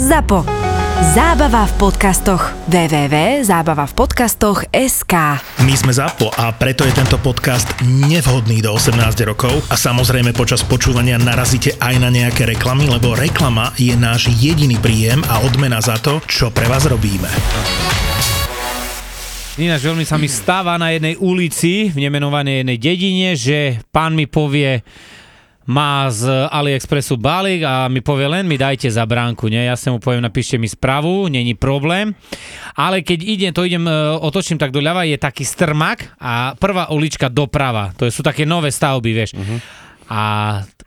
ZAPO. Zábava v podcastoch. www.zábavavpodcastoch.sk My sme ZAPO a preto je tento podcast nevhodný do 18 rokov a samozrejme počas počúvania narazíte aj na nejaké reklamy, lebo reklama je náš jediný príjem a odmena za to, čo pre vás robíme. Ináč veľmi sa mi stáva na jednej ulici v nemenovanej jednej dedine, že pán mi povie, má z AliExpressu balík a mi povie len mi dajte za bránku, nie? Ja sa mu poviem, napíšte mi správu, není problém. Ale keď idem, to idem, e, otočím tak doľava, je taký strmak a prvá ulička doprava. To sú také nové stavby, vieš. Uh-huh. A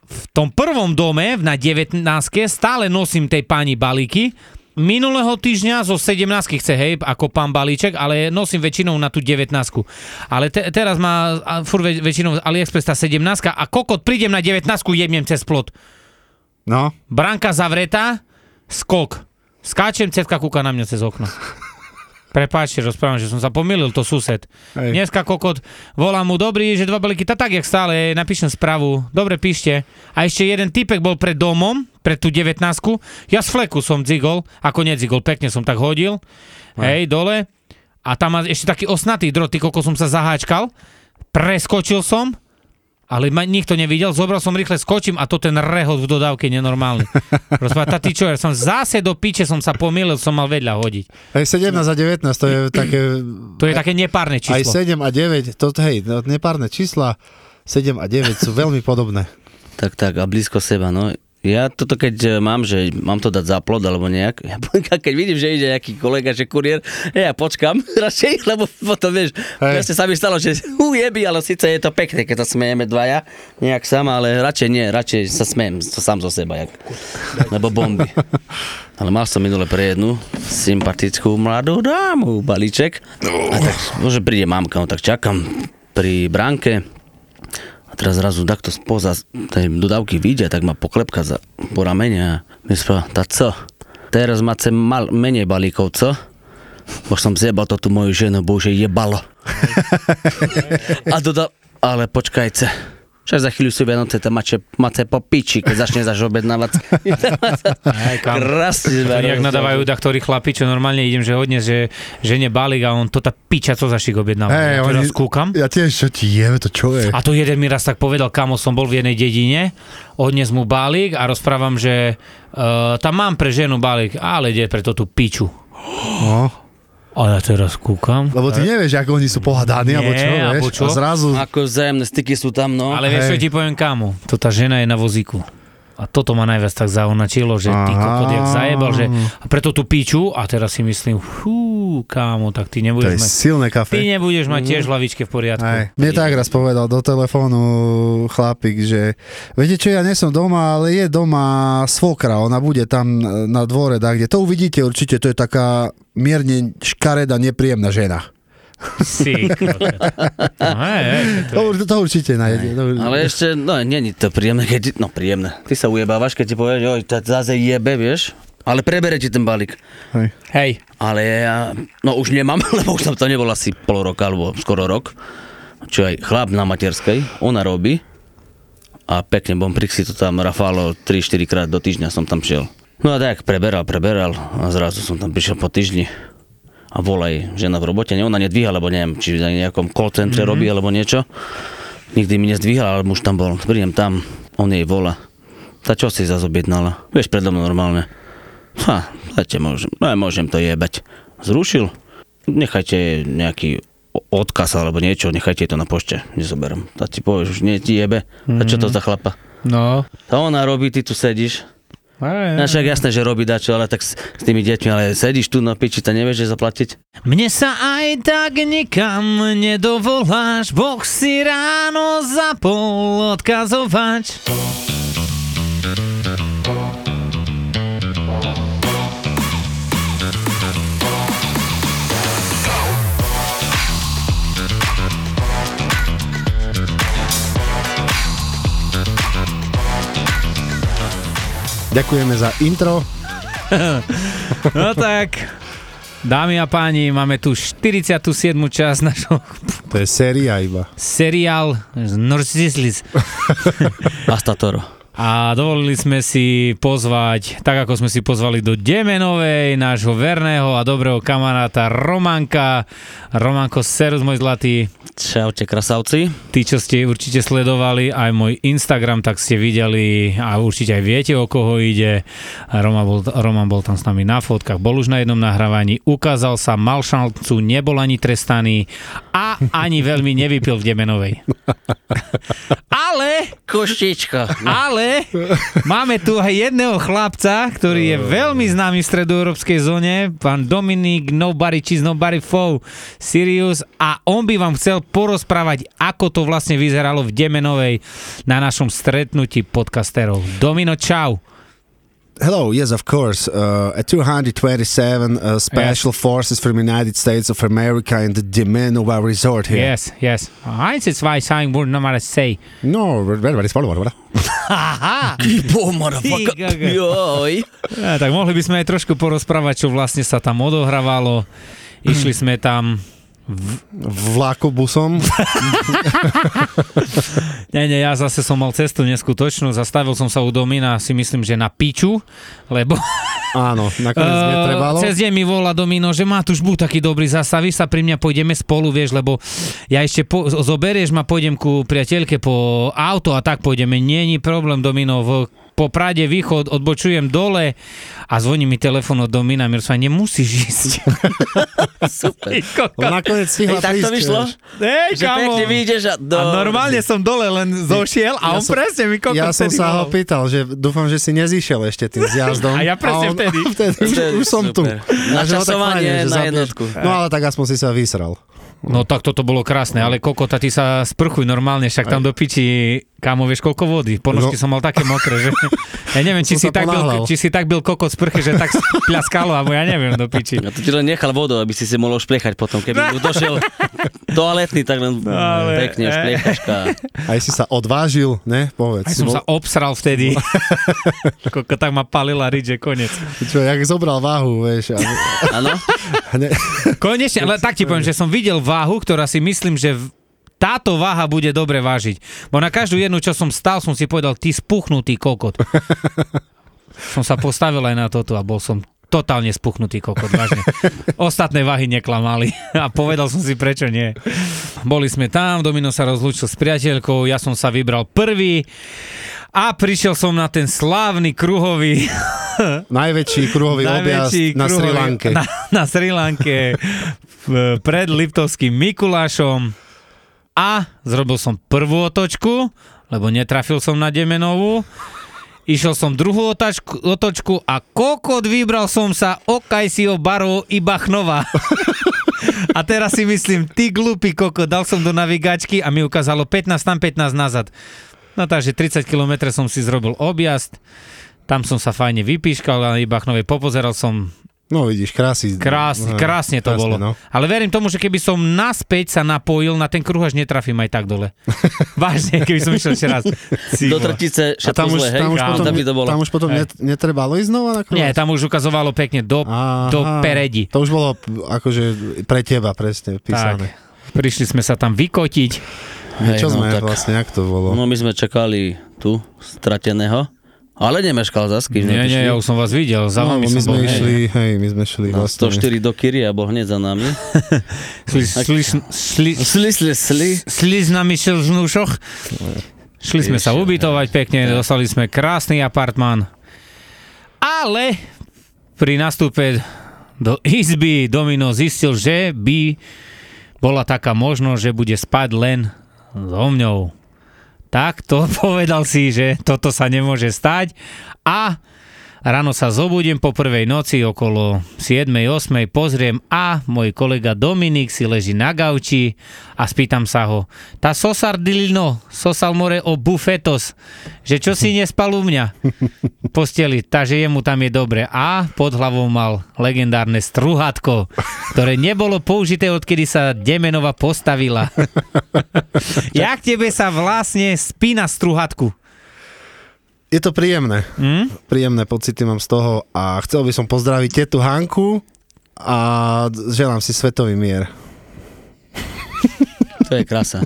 v tom prvom dome na 19 stále nosím tej pani balíky, minulého týždňa zo 17 chce, hej, ako pán balíček, ale nosím väčšinou na tú 19 Ale te, teraz má väč- väčšinou AliExpress tá 17 a kokot, prídem na 19 jebnem cez plot. No, Bránka zavretá, skok. Skáčem, cevka kúka na mňa cez okno. Prepáčte, rozprávam, že som sa pomýlil, to sused. Hej. Dneska kokot, volám mu dobrý, že dva balíky, tak, jak stále, napíšem správu, dobre píšte. A ešte jeden typek bol pred domom, pred tú 19 ja z fleku som dzigol, ako nedzigol, pekne som tak hodil, hej, dole. A tam má ešte taký osnatý drot, ty koko som sa zaháčkal, preskočil som, ale ma nikto nevidel, zobral som rýchle, skočím a to ten rehot v dodávke nenormálny. Rozpráva, ty čo, ja som zase do piče som sa pomýlil, som mal vedľa hodiť. hej, 17 a 19, to je také... To je také nepárne Aj číslo. 7 a 9, to, hej, no, nepárne čísla, 7 a 9 sú veľmi podobné. Tak, tak, a blízko seba, no. Ja toto keď e, mám, že mám to dať za plod alebo nejak, ja, keď vidím, že ide nejaký kolega, že kuriér, ja počkam radšej, lebo potom vieš, Hej. presne sa mi stalo, že ujebi, ale síce je to pekné, keď sa smejeme dvaja, nejak sama, ale radšej nie, radšej sa smejem sám zo seba, jak, lebo bomby. Ale mal som minule pre jednu sympatickú mladú dámu, balíček. A tak, môže príde mamka, no tak čakám pri bránke, a teraz zrazu takto spoza tej dodávky vyjde, tak ma poklepka za, po ramene a mi tá co? Teraz máte mal, menej balíkov, co? Bo som zjebal to tú moju ženu, bože jebalo. a dodal, ale počkajte. Však za chvíľu sú Vianoce, to máte, máte po piči, keď začne zaš objednávať. Krásne To nejak nadávajú taktorí chlapi, čo normálne idem, že hodne, že žene balík a on to tá piča, co zašik objednáva. Hej, ja oni- teraz kúkam. Ja tiež, čo ti jeme, to čo je? A to jeden mi raz tak povedal, kamo som bol v jednej dedine, odnes mu balík a rozprávam, že uh, tam mám pre ženu balík, ale ide pre to tú piču. No, A ja teraz kúkam. lebo ty nevieš, ako oni sú pohadaní, Nie, alebo čo, alebo vieš? čo? A zrazu... Ako vzájomné styky sú tam, no. Ale vieš, čo ti poviem kamo? To tá žena je na vozíku. A toto ma najviac tak zaunačilo, že ty kokot jak zajebal, že a preto tú piču a teraz si myslím, fú, kámo, tak ty To nebudeš je mať, silné ty kafe. nebudeš mať tiež hlavičke v poriadku. Hej. Mne tak raz povedal do telefónu chlapík, že viete čo, ja nie som doma, ale je doma svokra, ona bude tam na dvore, tak kde to uvidíte určite, to je taká mierne škareda, nepríjemná žena. No, hej, hej, to To, je- to určite nájde. To, Ale ešte, no je to príjemné, keď, no príjemné. Ty sa ujebávaš, keď ti povieš, oj, to zase jebe, vieš. Ale prebere ti ten balík. hej. Hej, Ale ja, no už nemám, lebo už tam to nebolo asi pol roka, alebo skoro rok. Čo aj chlap na materskej, ona robí. A pekne bombrik si to tam rafalo 3-4 krát do týždňa som tam šiel. No a tak preberal, preberal a zrazu som tam prišiel po týždni a volaj žena v robote, ne, ona nedvíha, lebo neviem, či na nejakom call centre mm-hmm. robí alebo niečo. Nikdy mi nezdvíhala, ale muž tam bol. Prídem tam, on jej volá. Tá čo si zase objednala? Vieš, predo mnou normálne. Ha, dajte môžem, no môžem to jebať. Zrušil. Nechajte nejaký odkaz alebo niečo, nechajte to na pošte, nezoberiem. Tá ti povieš, už nie ti jebe. A čo to za chlapa? no. Tá ona robí, ty tu sedíš. Hej, Ja však jasné, že robí dačo, ale tak s, s tými deťmi, ale sedíš tu na piči, to nevieš, že zaplatiť? Mne sa aj tak nikam nedovoláš, Boh si ráno zapol odkazovať. Ďakujeme za intro. No tak, dámy a páni, máme tu 47. časť našho To je séria iba. seriál Narcissus. Hasta toro. A dovolili sme si pozvať, tak ako sme si pozvali do Demenovej, nášho verného a dobrého kamaráta Romanka. Romanko, serus môj zlatý. Čaute, krasavci. Tí, čo ste určite sledovali aj môj Instagram, tak ste videli a určite aj viete, o koho ide. Roman bol, Roman bol tam s nami na fotkách, bol už na jednom nahrávaní, ukázal sa, mal šancu, nebol ani trestaný a ani veľmi nevypil v Demenovej. Ale Koštička. ale máme tu aj jedného chlapca, ktorý je veľmi známy v stredoeurópskej zóne, pán Dominik Nobody Cheese Nobody Foe Sirius a on by vám chcel porozprávať, ako to vlastne vyzeralo v Demenovej na našom stretnutí podcasterov. Domino, čau. Hello, yes, of course. Uh, at 227 uh, Special Forces from the United States of America in the Demenova Resort here. Yes, yes. Eins, zwei, sagen, würde nochmal say. No, very, very small, what? Aha! Bo, motherfucker. Ty gaga. Joj. Ja, tak mohli by sme aj trošku porozprávať, čo vlastne sa tam odohrávalo. Išli sme tam Vlakobusom. Nie, nie, ja zase som mal cestu neskutočnú, zastavil som sa u Domina, si myslím, že na piču, lebo Áno, nakoniec netrebalo. cez deň mi volá Domino, že má tu buď taký dobrý, zastavíš sa pri mňa, pôjdeme spolu, vieš, lebo ja ešte po, zoberieš ma, pôjdem ku priateľke po auto a tak pôjdeme, není problém Domino, v po Prade východ odbočujem dole a zvoní mi telefon od Domina Mirsa, nemusíš ísť. Super. On nakoniec stihla Hej, tak to vyšlo? Hej, Že kamo. pekne vyjdeš a... Do... A normálne som dole len zošiel a Ja on som- presne mi kokos Ja som sa ho volal. pýtal, že dúfam, že si nezišiel ešte tým zjazdom. A ja presne on- vtedy. vtedy už, už som tu. super. A ho Načasovanie fajne, že na jednotku. No ale tak aspoň si sa vysral. No tak toto bolo krásne, ale kokota, ty sa sprchuj normálne, však tam do piči, kámo, vieš koľko vody. Ponožky No. som mal také mokré, že ja neviem, či si, tak byl, či si tak byl kokot sprchy, že tak pľaskalo, alebo ja neviem do piči. Ja to ti len nechal vodu, aby si si mohol špliechať potom. Keby došiel toaletný, tak len ale- pekne špliechačka. Aj si sa odvážil, ne? Povedz. Aj som bol- sa obsral vtedy. Koko, tak ma palila rič, že konec. Čo, jak zobral váhu, vieš. Áno? ne, Konečne, ale tak ti poviem, že som videl váhu, ktorá si myslím, že táto váha bude dobre vážiť. Bo na každú jednu, čo som stal, som si povedal, ty spuchnutý kokot. som sa postavil aj na toto a bol som totálne spuchnutý kokot, vážne. Ostatné váhy neklamali a povedal som si, prečo nie. Boli sme tam, Domino sa rozlúčil s priateľkou, ja som sa vybral prvý a prišiel som na ten slávny kruhový najväčší kruhový objazd na Sri Lanke. Na, na Sri Lanke pred Liptovským Mikulášom a zrobil som prvú otočku, lebo netrafil som na Demenovú. Išiel som druhú otačku, otočku a kokot vybral som sa Okajsio Baro i Bachnova. A teraz si myslím, ty glupý koko, dal som do navigačky a mi ukázalo 15 tam, 15 nazad. No takže 30 km som si zrobil objazd, tam som sa fajne vypíškal a na Ibachnovej popozeral som No vidíš, krásy. Krásne, krásne to bolo. No. Ale verím tomu, že keby som naspäť sa napojil na ten kruh, až netrafím aj tak dole. Vážne, keby som išiel ešte raz. Do trtice všetko tam už, zle, hej? tam už Kámo, potom, Tam by to bolo. tam už potom Hej. net, netrebalo ísť znova na kruh? Nie, tam už ukazovalo pekne do, Aha. do peredi. To už bolo akože pre teba presne Tak, písané. prišli sme sa tam vykotiť. Tak, Čo Hej, no sme tak. vlastne, jak to bolo? No my sme čakali tu, strateného. Ale nemeškal zas, keď Nie, nie, ja už som vás videl, za no, vami my som sme bol. išli, hej, my sme šli Na vlastne. 104 do Kyrie a bol hneď za nami. Šli, šli, šli, Sli, sli, sli. šli s nami v žnúšoch. Šli sme sa ubytovať pekne, dostali sme krásny apartmán. Ale pri nastupe do izby Domino zistil, že by bola taká možnosť, že bude spať len so mňou. Tak to povedal si, že toto sa nemôže stať. A ráno sa zobudím po prvej noci okolo 7-8, pozriem a môj kolega Dominik si leží na gauči a spýtam sa ho, tá sosar dilino, sosal more o bufetos, že čo si nespal u mňa? posteli, takže jemu tam je dobre. A pod hlavou mal legendárne struhatko, ktoré nebolo použité, odkedy sa Demenova postavila. Jak tebe sa vlastne spí na struhatku? Je to príjemné. Hm? Príjemné pocity mám z toho a chcel by som pozdraviť tetu Hanku a želám si svetový mier. To je krása.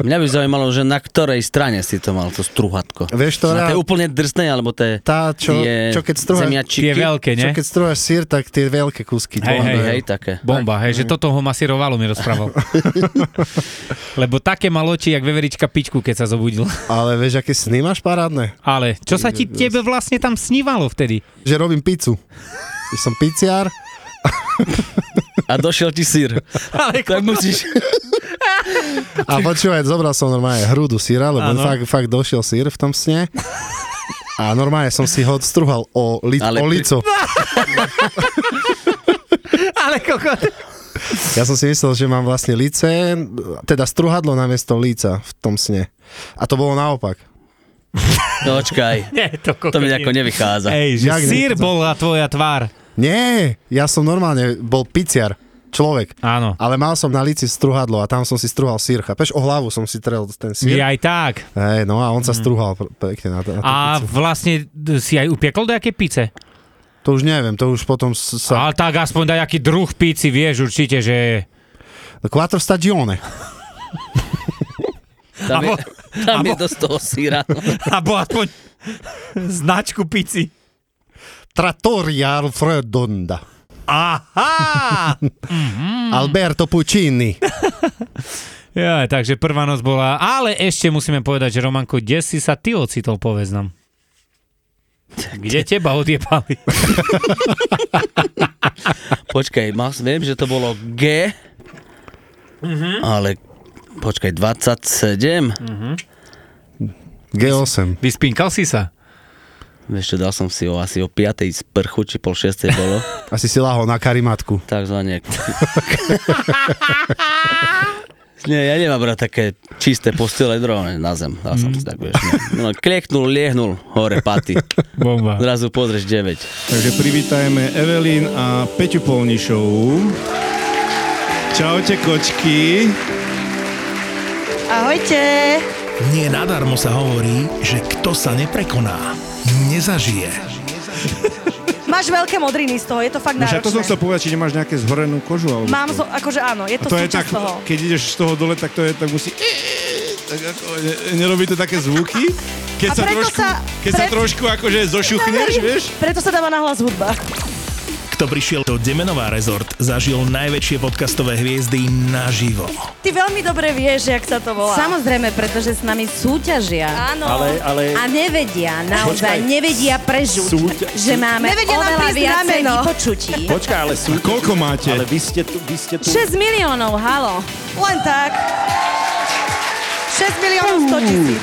Mňa by zaujímalo, že na ktorej strane si to mal, to struhatko. Vieš, to Na tej ja- úplne drsnej, alebo tie, Tá, čo, tie čo keď strúhaš, zemiačiky? Tie veľké, čo ne? keď strúhaš sír, tak tie veľké kúsky. Hej, hej, Hej, také. Bomba, hej, že toto ho masírovalo, mi rozprával. Lebo také maloči, jak veverička pičku, keď sa zobudil. Ale vieš, aké sny máš parádne? Ale čo sa ti tebe vlastne tam snívalo vtedy? Že robím pizzu. Že som piciar, A došiel ti sír. Ale Tak musíš... A počúvaj, zobral som normálne hrúdu síra, lebo fakt, fakt došiel sír v tom sne. A normálne som si ho strúhal o, li- Ale o pri- lico. Ale kokot. Ja som si myslel, že mám vlastne lice, teda struhadlo namiesto líca v tom sne. A to bolo naopak. No, Počkaj, Nie, to kokot. to mi ako nevychádza. Ej, že Jak sír ne- bola tvoja tvár. Nie, ja som normálne bol piciar, človek. Áno. Ale mal som na líci struhadlo a tam som si strúhal sír. Chápeš, o hlavu som si trel ten Je sír. aj tak. Hej, no a on sa strúhal pr- pekne na, na A pizzu. vlastne si aj upiekol nejaké pice? To už neviem, to už potom sa... Ale tak aspoň daj aký druh píci, vieš určite, že... Quattro stagione. Tam je, Abo- tam je abo- dosť toho síra. Abo aspoň značku pici. Trattoria Alfredonda. Aha! Alberto Puccini. Ja, takže prvá noc bola... Ale ešte musíme povedať, že Romanko, kde si sa ty ocitol, povedz nám. Kde teba odjebali? Počkaj, mal, viem, že to bolo G, ale počkaj, 27? G8. Vyspinkal si sa? Vieš čo, dal som si o asi o 5. sprchu, či pol 6. bolo, Asi si lahol na karimatku. takzvané. Nie, ja nemám brať také čisté postele drone na zem. Dal som si tak, vieš. No, klieknul, liehnul, hore paty. Bomba. Zrazu pozrieš 9. Takže privítajme Evelyn a Peťu Polnišovú. Čaute kočky. Ahojte. Nie nadarmo sa hovorí, že kto sa neprekoná, nezažije. Máš veľké modriny z toho, je to fakt No však to som náročné. chcel povedať, či nemáš nejaké zhorenú kožu. Alebo Mám, zo, akože áno, je to, to je tak, toho. keď ideš z toho dole, tak to je, tak musí... Tak ako, ne, nerobí to také zvuky? Keď A sa preto trošku, sa- keď sa pre- trošku akože zošuchneš, vieš? Preto sa dáva nahlas hudba. Kto prišiel do Demenová rezort, zažil najväčšie podcastové hviezdy naživo. Ty veľmi dobre vieš, jak sa to volá. Samozrejme, pretože s nami súťažia. Áno. Ale, ale A nevedia, naozaj Počkaj. nevedia prežuť, Súťa- že máme Nevedia oveľa viacej vypočutí. počkaj, ale sú... A koľko máte? Ale vy ste tu, vy ste tu... 6 miliónov, halo. Len tak. 6 miliónov 100 tisíc.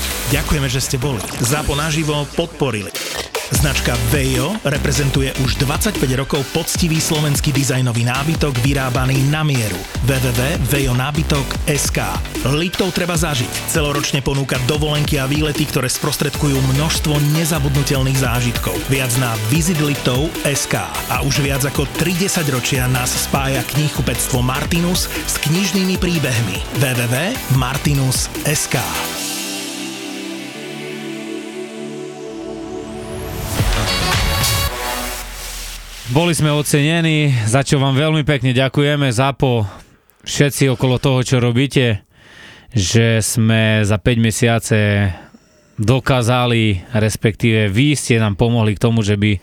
Ďakujeme, že ste boli. Zápo naživo podporili. Značka Vejo reprezentuje už 25 rokov poctivý slovenský dizajnový nábytok vyrábaný na mieru. www.vejonábytok.sk Liptov treba zažiť. Celoročne ponúka dovolenky a výlety, ktoré sprostredkujú množstvo nezabudnutelných zážitkov. Viac na visitliptov.sk A už viac ako 30 ročia nás spája knihkupectvo Martinus s knižnými príbehmi. www.martinus.sk Boli sme ocenení, za čo vám veľmi pekne ďakujeme. Zapo všetci okolo toho, čo robíte, že sme za 5 mesiace dokázali, respektíve vy ste nám pomohli k tomu, že by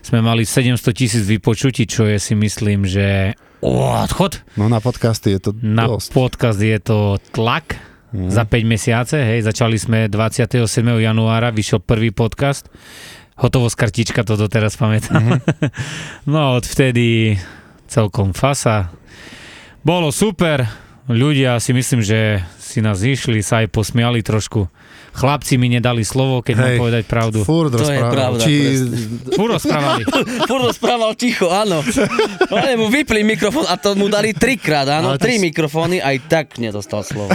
sme mali 700 tisíc vypočutí, čo je si myslím, že odchod. No na podcasty je to Na dosť. podcast je to tlak Mhm. za 5 mesiace, hej, začali sme 27. januára, vyšiel prvý podcast, hotovosť kartička, to doteraz pamätám. Mhm. no odvtedy celkom fasa. Bolo super, ľudia si myslím, že si si nás išli, sa aj posmiali trošku. Chlapci mi nedali slovo, keď mám Hej. povedať pravdu. Furt To je pravda, Či... Fú rozprávali. Furt rozprával ticho, áno. Ale mu vypli mikrofón a to mu dali trikrát, áno. Ale Tri si- mikrofóny, aj tak nedostal slovo.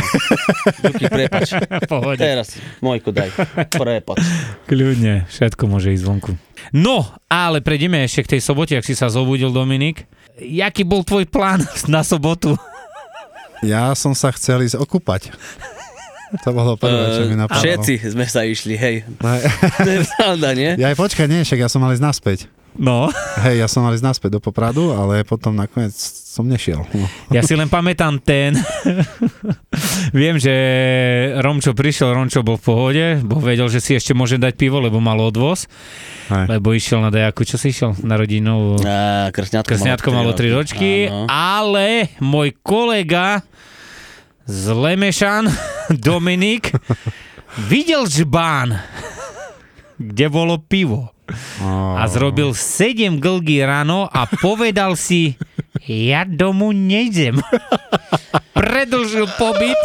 Duky, prepač. Pohode. Teraz, Mojko, daj. Prepač. Kľudne, všetko môže ísť vonku. No, ale prejdeme ešte k tej sobote, ak si sa zobudil, Dominik. Jaký bol tvoj plán na sobotu? Ja som sa chcel ísť okúpať. To bolo prvé, čo mi Eh, napadlo. Všetci sme sa išli, hej. Ne. To je pravda, nie? Ja aj počkaj, nie, však ja som mal ísť naspäť. No. Hej, ja som mal ísť naspäť do Popradu, ale potom nakoniec som nešiel. No. Ja si len pamätám ten. Viem, že Romčo prišiel, Romčo bol v pohode, bo vedel, že si ešte môže dať pivo, lebo mal odvoz, Hej. lebo išiel na dajaku, čo si išiel? Na rodinu. Á, Krsňatko, Krsňatko malo 3 ročky, Áno. ale môj kolega z Lemešan, Dominik, videl žbán, kde bolo pivo. A zrobil 7 glgy ráno a povedal si, ja domu nejdem. Predlžil pobyt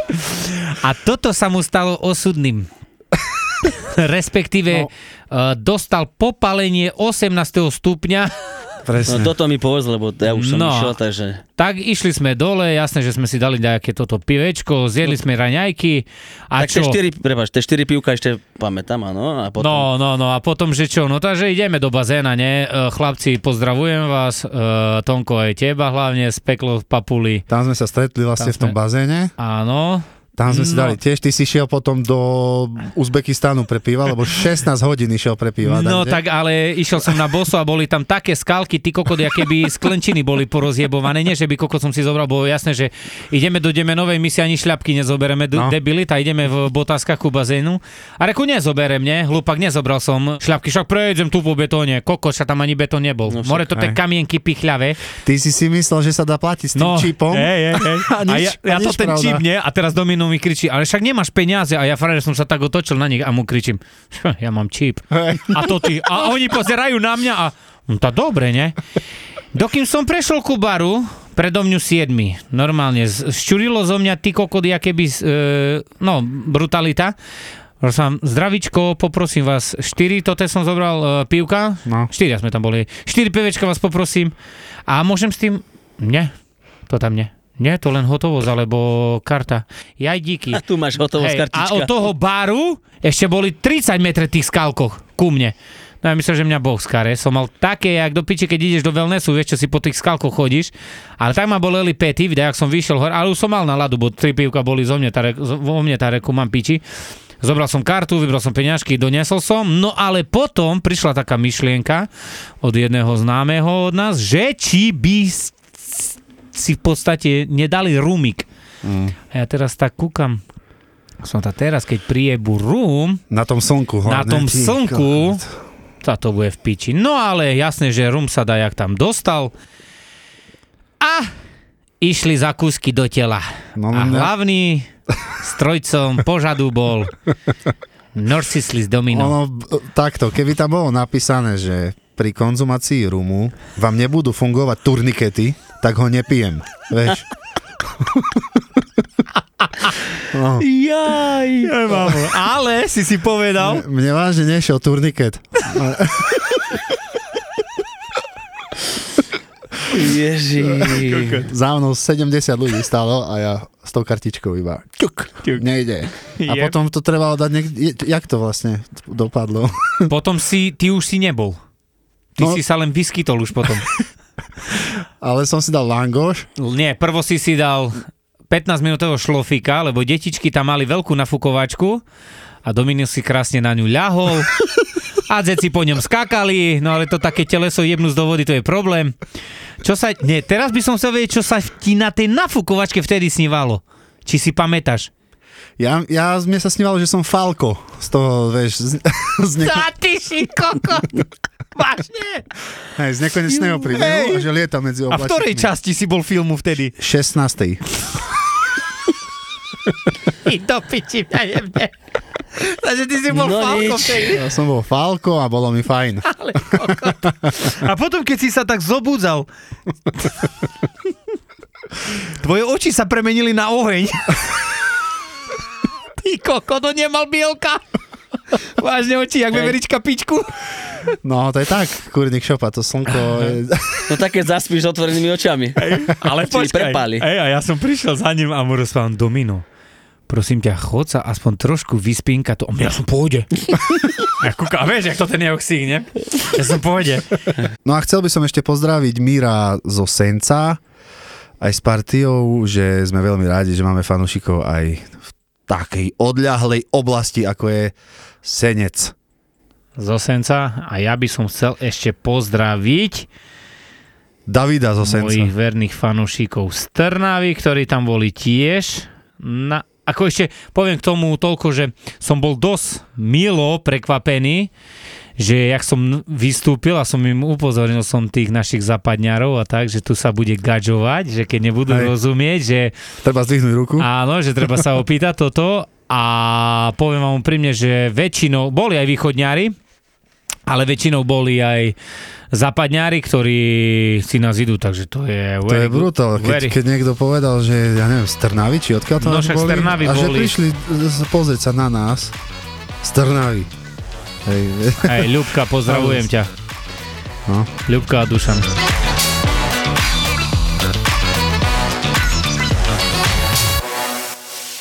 a toto sa mu stalo osudným. Respektíve no. dostal popalenie 18. stupňa No Presne. toto mi povedz, lebo ja už som No. išiel, takže... Tak išli sme dole, jasné, že sme si dali nejaké toto pivečko, zjedli sme raňajky a tak čo? tie 4, prepáč, tie 4 pivka ešte pamätám, áno, a potom... No, no, no a potom, že čo, no takže ideme do bazéna, ne? E, Chlapci, pozdravujem vás, e, Tonko aj teba hlavne, z peklo papuli. Tam sme sa stretli vlastne Tam v tom sme- bazéne. Áno. Tam sme si No. dali tiež, ty si šiel potom do Uzbekistánu pre piva, lebo 16 hodín išiel pre piva. No takže- tak ale išiel som na boso a boli tam také skalky, ty kokot, aké by sklenčiny boli porozjebované. Nie, že by kokot som si zobral, bolo jasné, že ideme do Demenovej, my si ani šľapky nezobereme, No. no. debilit a ideme v botáskach ku bazénu. A reku, nezoberem, ne? Hlupak, nezobral som šľapky, však prejdem tu po betóne. Kokot, však tam ani betón nebol. No No, však, More to tie kamienky pichľavé. Ty si si myslel, že sa dá platiť s tým čipom? Hej, hej, hej. A A, nič- ja, ja a to nič ten pravda. čip, nie? A teraz Domino mi kričí, ale však nemáš peniaze. A ja frajer som sa tak otočil na nich a mu kričím, "Čo, ja mám čip. A to ty. A oni pozerajú na mňa a no to dobre, ne? Dokým som prešiel ku baru, predo mňu siedmi. Normálne, šťurilo zo mňa ty kokody, aké by, e, no, brutalita. Som, zdravičko, poprosím vás, 4, toto som zobral e, pivka, No. 4 sme tam boli, 4 pivečka vás poprosím a môžem s tým, nie, to tam nie. Nie, to len hotovosť, alebo karta. Jaj, díky. A tu máš hotovosť Hej, kartička. a od toho baru ešte boli 30 metre tých skalkoch ku mne. No ja myslím, že mňa Boh skare. Som mal také, jak do piči, keď ideš do wellnessu, vieš, čo si po tých skalkoch chodíš. Ale tak ma boleli pety, videa, ak som vyšiel hore, ale už som mal na ladu, bo tri pivka boli zo mne, tá, vo mne tá reku mám piči. Zobral som kartu, vybral som peňažky, doniesol som, no ale potom prišla taká myšlienka od jedného známeho od nás, že či by si v podstate nedali rumik. Mm. A ja teraz tak kúkam, som ta teraz, keď priebu rum, Na tom slnku. na hlavne. tom Ty slnku, sa to bude v piči. No ale jasné, že rum sa dá, jak tam dostal. A išli za kúsky do tela. No, A mňa- hlavný strojcom požadu bol Narcissus Domino. Ono, takto, keby tam bolo napísané, že pri konzumácii rumu vám nebudú fungovať turnikety, tak ho nepijem. Vieš? No, Jaj, jaj. Ale si si povedal, mne vážne nešiel turniket. Ježi. Za mnou 70 ľudí stálo a ja s tou kartičkou iba ťuk, nejde. A Jep. potom to trebalo dať niekde, jak to vlastne dopadlo? potom si, ty už si nebol. Ty No. si sa len vyskytol už potom. Ale som si dal langoš, Nie, prvo si si dal 15 minútového šlofika, lebo detičky tam mali veľkú nafukovačku a Dominik si krásne na ňu ľahol a deti po ňom skakali, no ale to také teleso jebnú z vody, to je problém. Čo sa, nie, teraz by som chcel vedieť, čo sa ti na tej nafukovačke vtedy snívalo. Či si pamätáš? Ja, ja, mne sa snívalo, že som Falko z toho, vieš, z, z, neko, ty si koko! Vážne? hej, z nekonečného príbehu a že lieta medzi A v ktorej časti si bol filmu vtedy? 16. I do piči, ja neviem. Takže ty si bol No Falko vtedy. Ja som bol Falko a bolo mi fajn. Ale kokot. A potom, keď si sa tak zobudzal, tvoje oči sa premenili na oheň. Ty koko, to nemal bielka. Vážne oči, jak veverička pičku. No, to je tak, kurník šopa, to slnko je... No tak keď zaspíš otvorenými očami. Ale Či počkaj. Ej, a ja som prišiel za ním a mu rozprávam, Domino, prosím ťa, chod sa aspoň trošku vyspínka to. Ja som pôjde. ja kúka, a vieš, jak to ten je oxík, ne? Ja som pôjde. No a chcel by som ešte pozdraviť Míra zo Senca, aj s partiou, že sme veľmi rádi, že máme fanúšikov aj takej odľahlej oblasti, ako je Senec. Zo Senca a ja by som chcel ešte pozdraviť Davida zo Senca. mojich verných fanúšikov z Trnavy, ktorí tam boli tiež. Na, ako ešte poviem k tomu toľko, že som bol dosť milo prekvapený, že jak som vystúpil a som im upozornil som tých našich zapadňarov a tak, že tu sa bude gadžovať, že keď nebudú Hej. rozumieť, že Treba zdvihnúť ruku. Áno, že treba sa opýtať toto a poviem vám úprimne, že väčšinou, boli aj východňári, ale väčšinou boli aj západňári, ktorí si nás idú, takže to je To je brutál, keď, keď niekto povedal, že ja neviem, z Trnavy, či odkiaľ to No však boli, a že boli. prišli pozrieť sa na nás z Trnavy. Hej, Hej, Ľubka, pozdravujem ťa. No. Ľubka a Dušan.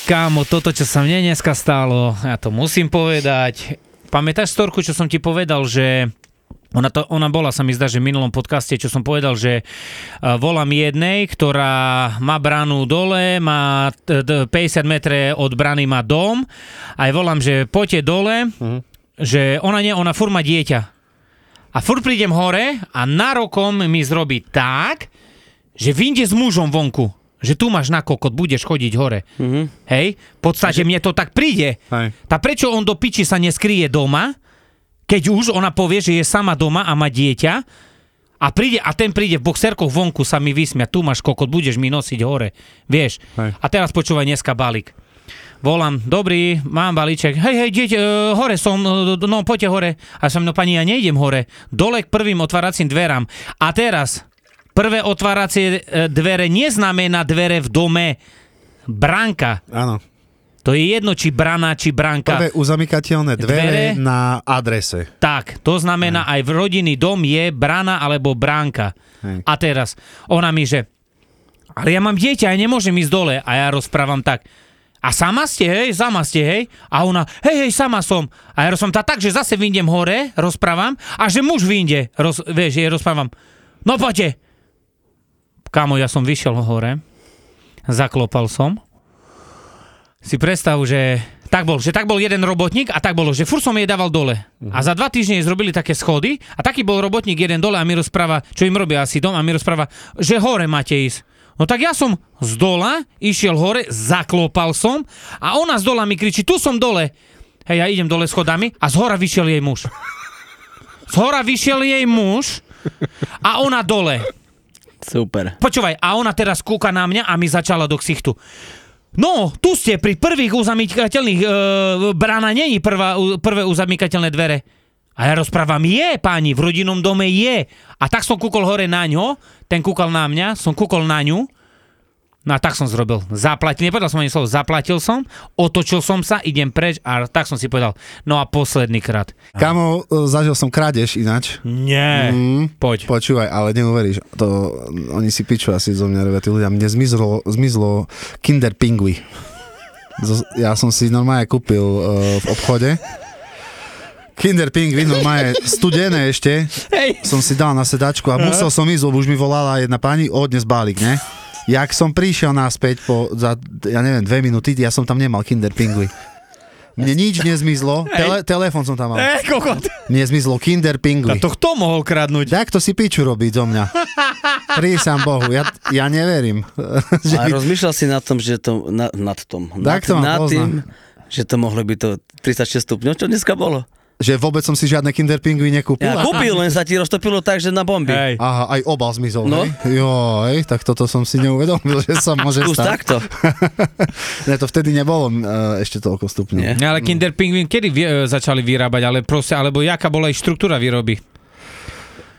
Kámo, toto, čo sa mne dneska stalo, ja to musím povedať. Pamätáš storku, čo som ti povedal, že ona, to, ona bola, sa mi zdá, že v minulom podcaste, čo som povedal, že uh, volám jednej, ktorá má bránu dole, má t- t- 50 metre od brany má dom, aj volám, že poďte dole, že ona nie, ona furt má dieťa. A furt prídem hore a narokom mi zrobí tak, že vyjde s mužom vonku. Že tu máš na kokot, budeš chodiť hore. Mhm. Hej? V podstate mne to tak príde. Hej. Tá prečo on do piči sa neskryje doma, keď už ona povie, že je sama doma a má dieťa a príde a ten príde v boxerkoch vonku sa mi vysmia, tu máš kokot, budeš mi nosiť hore. Vieš? Hej. A teraz počúvaj dneska balík. Volám, dobrý, mám balíček. Hej, hej, dieť, e, hore som, e, no poďte hore. A som, no pani, ja nejdem hore. Dole k prvým otváracím dverám. A teraz, prvé otváracie e, dvere neznamená dvere v dome. Bránka. Áno. To je jedno, či brana, či bránka. Prvé uzamykateľné dvere, Dvere? na adrese. Tak, to znamená aj v rodinný dom je brana alebo bránka. Hej. A teraz ona mi, že ale ja mám dieťa, ja nemôžem ísť dole. A ja rozprávam tak, a sama ste, hej, sama ste, hej? A ona, hej, hej, sama som. A ja rozprávam tak, tak, že zase vyjdem hore, rozprávam, a že muž vyjde, roz, vieš, ja rozprávam. No poďte. Kámo, ja som vyšiel hore, zaklopal som, si predstav, že tak bol, že tak bol jeden robotník a tak bolo, že fur som jej dával dole. A za dva týždne zrobili také schody a taký bol robotník jeden dole a mi rozpráva, čo im robia asi dom a mi rozpráva, že hore máte ísť. No tak ja som z dola išiel hore, zaklopal som a ona z dola mi kričí, tu som dole. Hej, ja idem dole schodami a z hora vyšiel jej muž. Z hora vyšiel jej muž a ona dole. Super. Počúvaj, a ona teraz kúka na mňa a mi začala do ksichtu. No, tu ste pri prvých uzamykateľných, e, brána není prvá, prvé uzamykateľné dvere. A ja rozprávam, je, páni, v rodinnom dome je. A tak som kúkol hore na ňo, ten kúkal na mňa, som kúkol na ňu. No a tak som zrobil. Zaplatil, nepovedal som ani slovo, zaplatil som, otočil som sa, idem preč a tak som si povedal, no a posledný krát. Kamo, e, zažil som krádež ináč. Nie, Mm, poď. Počúvaj, ale neuveríš, to, oni si piču asi zo mňa robia tí ľudia. Mne zmizlo, zmizlo Kinder Pingui. Ja som si normálne kúpil uh, v obchode. Kinder Pingui, normálne studené ešte, Hej, som si dal na sedačku a musel som ísť, lebo už mi volala jedna pani, odnes balík, ne? Jak som prišiel naspäť po, za, ja neviem, dve minúty, ja som tam nemal Kinder Pingui. Mne nič nezmizlo, tele, telefón som tam mal. e, kokot. Mne zmizlo Kinder A Pingui. to kto mohol kradnúť? Tak to si piču robiť zo mňa. Prísam Bohu, ja, ja neverím. že A by- rozmýšľal si nad tom, že to, na, nad tom, nad, Tak to mám nad poznám. tým, že to mohlo byť to 36 stupňov, čo dneska bolo. Že vôbec som si žiadne Kinder Pingui nekúpil. Ja kúpil, len sa ti roztopilo tak, že na bomby. Hej. Aha, aj obal zmizol, No. hej? Joj, tak toto som si neuvedomil, že sa môže Skús stať. takto. ne, to vtedy nebolo uh, ešte toľko stupňov. Nie. No, ale Kinder Pingvin kedy vy, e, začali vyrábať, ale proste, alebo jaká bola ich štruktúra výroby?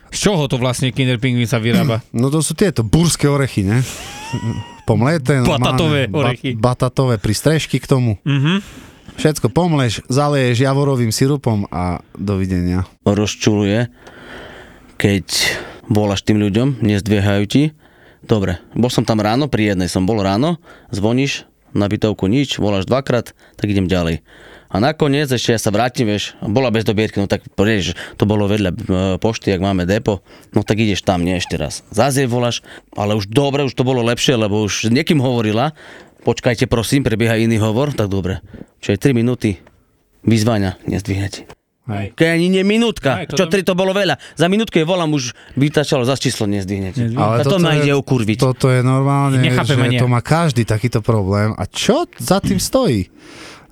Z čoho to vlastne Kinder Pingvin sa vyrába? No to sú tieto burské orechy, ne? Pomleté. Batatové orechy. batatové pristrešky k tomu. Mhm. Všetko pomleš, zaleješ javorovým sirupom a dovidenia. rozčuluje, keď voláš tým ľuďom, nezdviehajú ti. Dobre, bol som tam ráno, pri jednej som bol ráno, zvoníš, na bytovku nič, voláš dvakrát, tak idem ďalej. A nakoniec ešte ja sa vrátim, vieš, bola bez dobierky, no tak vieš, to bolo vedľa e, pošty, ak máme depo, no tak ideš tam, nie ešte raz. Zase voláš, ale už dobre, už to bolo lepšie, lebo už niekým hovorila, počkajte prosím, prebieha iný hovor, tak dobre. Čo je 3 minúty, vyzvania, nezdvíhate. Hej. Keď ani nie minútka. Hej, Čo tri to bolo veľa. Za minútku je volám, už vytačalo, za číslo nezdvihnete. Nezdvihnete. A to ma ide ukurviť. Toto je normálne, Nechápem ani že ja. to má každý takýto problém. A čo za tým stojí?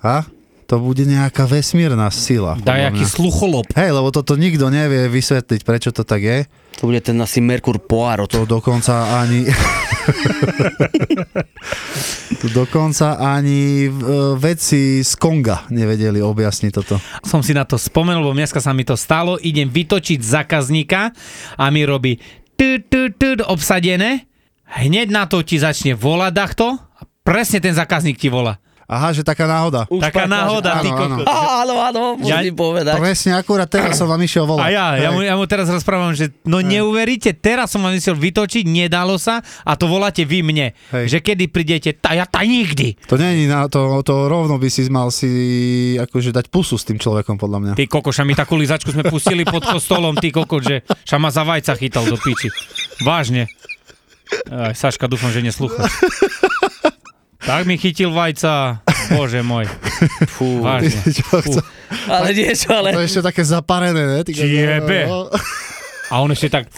A? To bude nejaká vesmírna sila. Dajaký slucholop. Hej, lebo toto nikto nevie vysvetliť, prečo to tak je. To bude ten asi Merkur Poirot. To dokonca ani... dokonca ani e, vedci z Konga nevedeli objasniť toto. Som si na to spomenul, lebo dneska sa mi to stalo. Idem vytočiť zákazníka a mi robí tu, obsadené. Hneď na to ti začne volať takto a presne ten zákazník ti volá. Aha, že taká náhoda. Už Taká pakáš. náhoda, ty Áno, áno. kokos. Áno, áno, Ja- musím povedať. Presne akurát teraz som vám išiel volať. A ja, ja mu, ja mu teraz rozprávam, že no neuveríte, teraz som vám myslel vytočiť, nedalo sa a to voláte vy mne. Hej. Že kedy prídete, tá, ja tá nikdy. To není na to, to rovno by si mal si akože dať pusu s tým človekom, podľa mňa. Ty kokoša, my takú lizačku sme pustili pod kostolom, ty kokot, že ša ma za vajca chytal do piči. Vážne. Aj, Saška, dúfam, že neslúchaš. Tak mi chytil vajca, bože môj. Fú. Vážne. Čo chce- Ale niečo, To ale... je ešte také zaparené, ne? Ty, Jebe. No, A on ešte tak...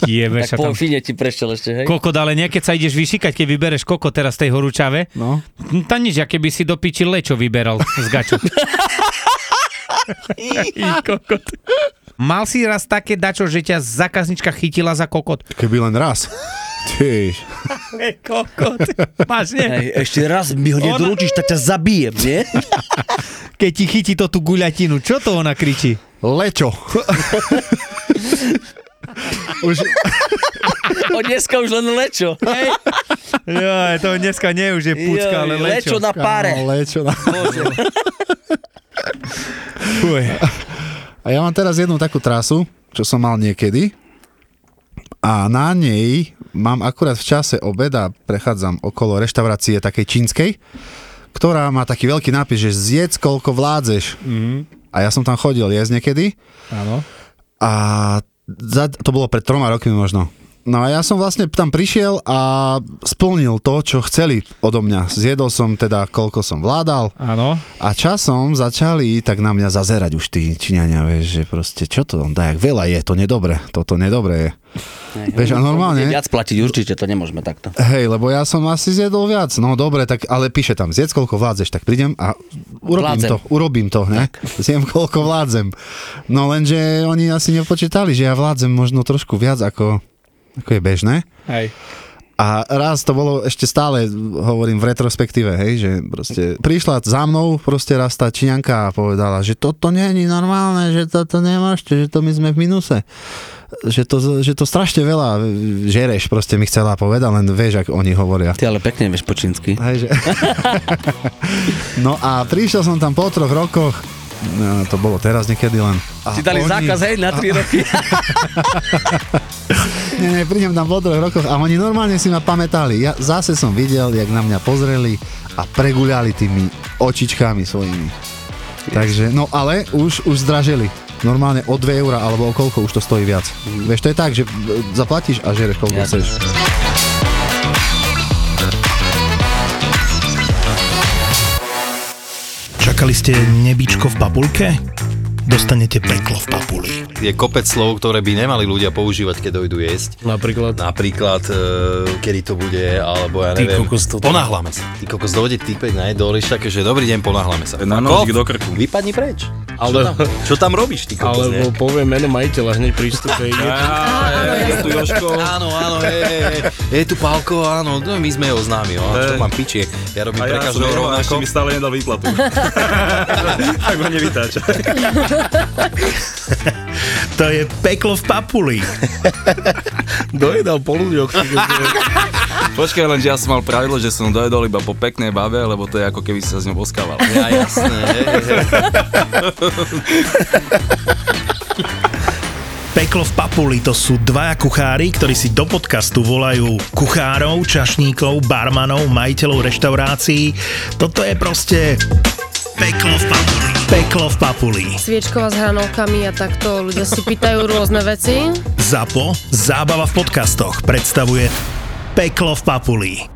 Jebe, Tak sa po tam... fine ti prešiel ešte, hej? Kokot, ale niekedy sa ideš vyšikať, keď vybereš koko teraz tej horúčave. no. Tá nič, aké by si do piči lečo vyberal z gaču. I kokot. Mal si raz také dačo, že ťa zákaznička chytila za kokot? Keby len raz. Ty. Hej, kokot. Máš, nie? Hej, ešte raz mi ho Ona- nedorúčiš, tak ťa zabijem, nie? Keď ti chytí to tú guľatinu, čo to ona kričí? Lečo. Už, O dneska už len lečo. Jo, to dneska nie už je pucka, ale Joj, lečo na páre. Kámo, lečo na... Fuj. A ja mám teraz jednu takú trasu, čo som mal niekedy. A na nej mám akurát v čase obeda, prechádzam okolo reštaurácie takej čínskej, ktorá má taký veľký nápis, že zjedz koľko vládzeš. A ja som tam chodil jesť niekedy. Áno. A za, to bolo pred troma rokmi možno. No a ja som vlastne tam prišiel a splnil to, čo chceli odo mňa. Zjedol som teda, koľko som vládal Áno. a časom začali tak na mňa zazerať už tí Číňania, vieš, že proste čo to on dá, jak veľa je, to nedobre, toto nedobre je. Vieš, a normálne- Viac platiť určite, to nemôžeme takto. Hej, lebo ja som asi zjedol viac. No dobre, tak ale píše tam, zjedz koľko vládzeš, tak prídem a urobím Vládzem. to, urobím to, ne? Zjem koľko vládzem. No lenže oni asi nepočítali, že ja vládzem možno trošku viac ako, ako je bežné. Hej. A raz to bolo ešte stále, hovorím v retrospektíve, hej, že proste prišla za mnou proste raz tá Číňanka a povedala, že toto nie je normálne, že toto nemášte, že to my sme v minuse. Že to, že to strašne veľa žereš, proste mi chcela povedať, len vieš, ako oni hovoria. Ty ale pekne vieš po čínsky. Hej, že... no a prišiel som tam po troch rokoch, no, to bolo teraz niekedy len. A Ti dali zákaz, hej, na 3 roky. Nie, nie, prídem tam po troch rokoch a oni normálne si ma pamätali. Ja zase som videl, jak na mňa pozreli a preguľali tými očičkami svojimi. Takže, no ale už, už zdražili. Normálne o 2 eurá alebo o koľko už to stojí viac. Vieš, to je tak, že zaplatíš a žereš koľko chceš. Čakali ste nebičko v papulke? Dostanete peklo v papuli. Je kopec slov, ktoré by nemali ľudia používať, keď dojdu jesť. Napríklad. Napríklad, e, kedy to bude, alebo ja Ty neviem. kokos, toto- Ponáhlame sa. Ty kokos dojde typek na jedoliš také, že dobrý deň, ponáhlame sa. Na nožík do krku. Vypadni preč. Ale- Čo, tam, čo tam robíš, ty kokos, Alebo poviem meno majiteľa hneď pri vstupe. Je tu. Áno, áno. Je tu Pálko, áno, no, my sme ho známi, čo mám piči, ja robím pre každého jeho, rovnako. mi stále nedal výplatu. tak ho nevytáča. To je peklo v papuli. Dojedal po ľuďoch. Počkaj, len, že ja som mal pravidlo, že som dojedol iba po peknej babe, lebo to je ako keby sa s ňou boskával. Ja, jasné. Peklo v papuli to sú dvaja kuchári, ktorí si do podcastu volajú kuchárov, čašníkov, barmanov, majiteľov reštaurácií. Toto je proste peklo v papuli. Peklo v papuli. Sviečková s hranolkami a takto ľudia si pýtajú rôzne veci. ZAPO, zábava v podcastoch, predstavuje Peklo v papuli.